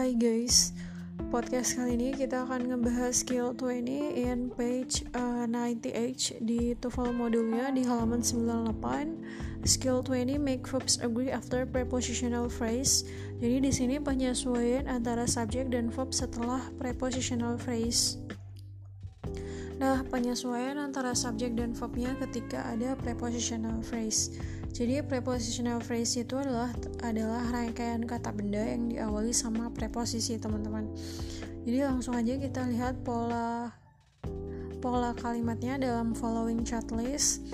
Hai guys, podcast kali ini kita akan ngebahas skill 20 in page uh, 90H di TOEFL modulnya di halaman 98. Skill 20 make verbs agree after prepositional phrase. Jadi di sini penyesuaian antara subjek dan verb setelah prepositional phrase. Nah, penyesuaian antara subjek dan verbnya ketika ada prepositional phrase. Jadi prepositional phrase itu adalah adalah rangkaian kata benda yang diawali sama preposisi, teman-teman. Jadi langsung aja kita lihat pola pola kalimatnya dalam following chat list.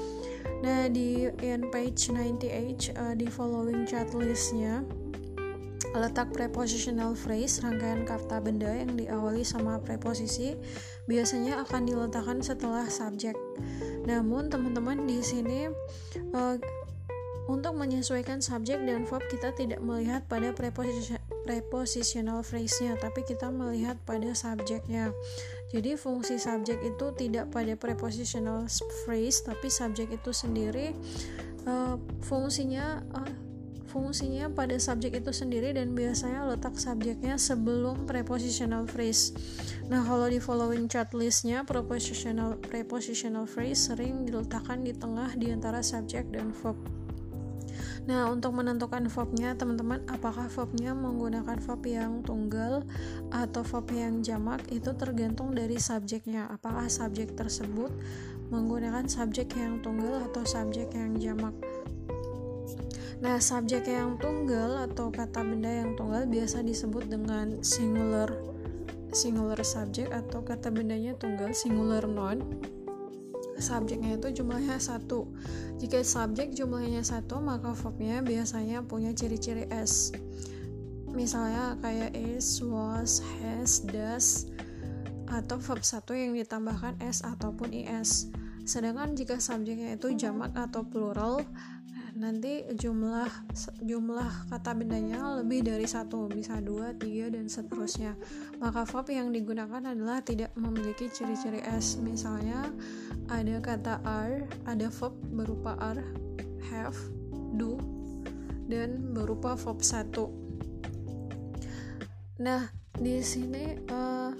Nah, di in page 90H uh, di following chat listnya Letak prepositional phrase, rangkaian kata benda yang diawali sama preposisi, biasanya akan diletakkan setelah subjek. Namun, teman-teman di sini uh, untuk menyesuaikan subjek dan verb kita tidak melihat pada preposition, prepositional phrase-nya, tapi kita melihat pada subjeknya. Jadi fungsi subjek itu tidak pada prepositional phrase, tapi subjek itu sendiri uh, fungsinya uh, fungsinya pada subjek itu sendiri dan biasanya letak subjeknya sebelum prepositional phrase. Nah, kalau di following chart listnya prepositional prepositional phrase sering diletakkan di tengah di antara subjek dan verb. Nah, untuk menentukan verbnya, teman-teman, apakah verbnya menggunakan verb yang tunggal atau verb yang jamak itu tergantung dari subjeknya. Apakah subjek tersebut menggunakan subjek yang tunggal atau subjek yang jamak. Nah, subjek yang tunggal atau kata benda yang tunggal biasa disebut dengan singular singular subject atau kata bendanya tunggal singular noun. Subjeknya itu jumlahnya satu. Jika subjek jumlahnya satu, maka verbnya biasanya punya ciri-ciri s. Misalnya kayak is, was, has, does, atau verb satu yang ditambahkan s ataupun is. Sedangkan jika subjeknya itu jamak atau plural, nanti jumlah jumlah kata bendanya lebih dari satu bisa dua tiga dan seterusnya. Maka verb yang digunakan adalah tidak memiliki ciri-ciri s. Misalnya ada kata are ada verb berupa are have do dan berupa verb satu. Nah di sini uh,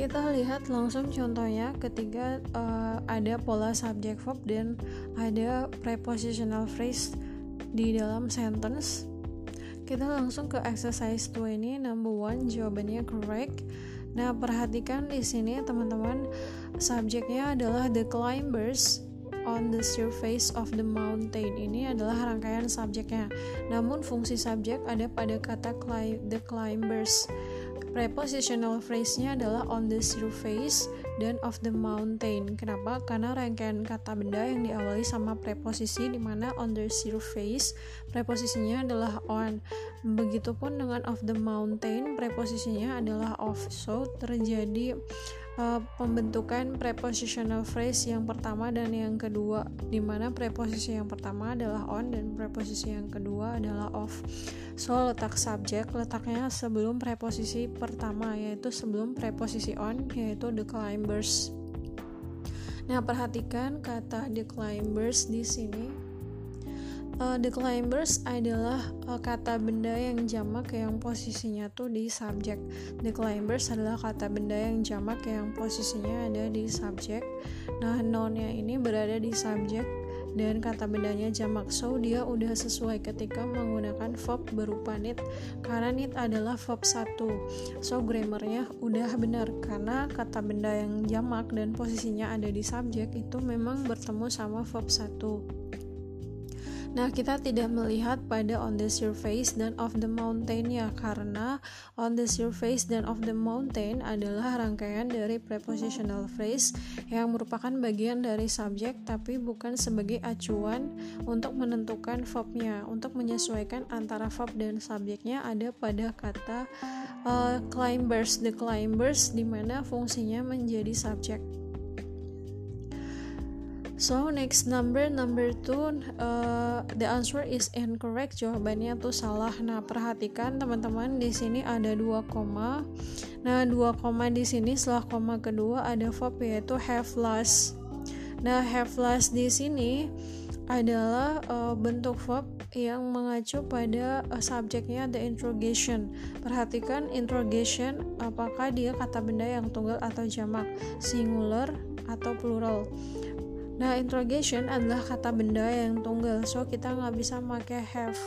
kita lihat langsung contohnya ketika uh, ada pola subject verb dan ada prepositional phrase di dalam sentence. Kita langsung ke exercise 2 ini. Number one jawabannya correct. Nah perhatikan di sini teman-teman. Subjeknya adalah the climbers on the surface of the mountain. Ini adalah rangkaian subjeknya. Namun fungsi subjek ada pada kata climb, the climbers Prepositional phrase-nya adalah on the surface dan of the mountain. Kenapa? Karena rangkaian kata benda yang diawali sama preposisi di mana on the surface preposisinya adalah on. Begitupun dengan of the mountain preposisinya adalah of. So terjadi uh, pembentukan prepositional phrase yang pertama dan yang kedua di mana preposisi yang pertama adalah on dan preposisi yang kedua adalah of. So letak subjek letaknya sebelum preposisi pertama yaitu sebelum preposisi on yaitu the climbers. Nah, perhatikan kata the climbers di sini. Uh, the climbers adalah uh, kata benda yang jamak yang posisinya tuh di subjek. The climbers adalah kata benda yang jamak yang posisinya ada di subjek. Nah, nounnya ini berada di subjek dan kata bendanya jamak. So dia udah sesuai ketika menggunakan verb berupa need. Karena need adalah verb satu. So grammarnya udah benar. Karena kata benda yang jamak dan posisinya ada di subjek itu memang bertemu sama verb satu Nah, kita tidak melihat pada on the surface dan of the mountain ya karena on the surface dan of the mountain adalah rangkaian dari prepositional phrase yang merupakan bagian dari subjek tapi bukan sebagai acuan untuk menentukan verbnya. Untuk menyesuaikan antara verb dan subjeknya ada pada kata uh, climbers, the climbers di mana fungsinya menjadi subjek. So next number number two uh, the answer is incorrect jawabannya tuh salah. Nah perhatikan teman-teman di sini ada dua koma. Nah dua koma di sini setelah koma kedua ada verb yaitu have last. Nah have last di sini adalah uh, bentuk verb yang mengacu pada uh, subjeknya the interrogation. Perhatikan interrogation apakah dia kata benda yang tunggal atau jamak, singular atau plural. Nah, interrogation adalah kata benda yang tunggal, so kita nggak bisa pakai have.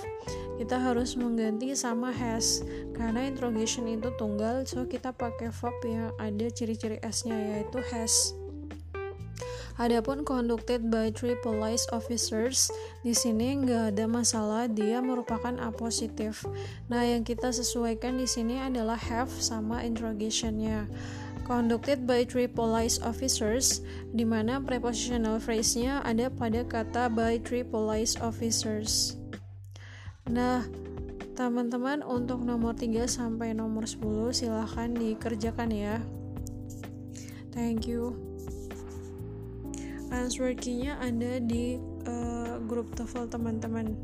Kita harus mengganti sama has, karena interrogation itu tunggal, so kita pakai verb yang ada ciri-ciri s-nya yaitu has. Adapun conducted by three police officers, di sini nggak ada masalah, dia merupakan A positif. Nah, yang kita sesuaikan di sini adalah have sama interrogationnya. Conducted by three police officers, di mana prepositional phrase-nya ada pada kata by three police officers. Nah, teman-teman untuk nomor 3 sampai nomor 10 silahkan dikerjakan ya. Thank you answer key-nya ada di uh, grup TOEFL teman-teman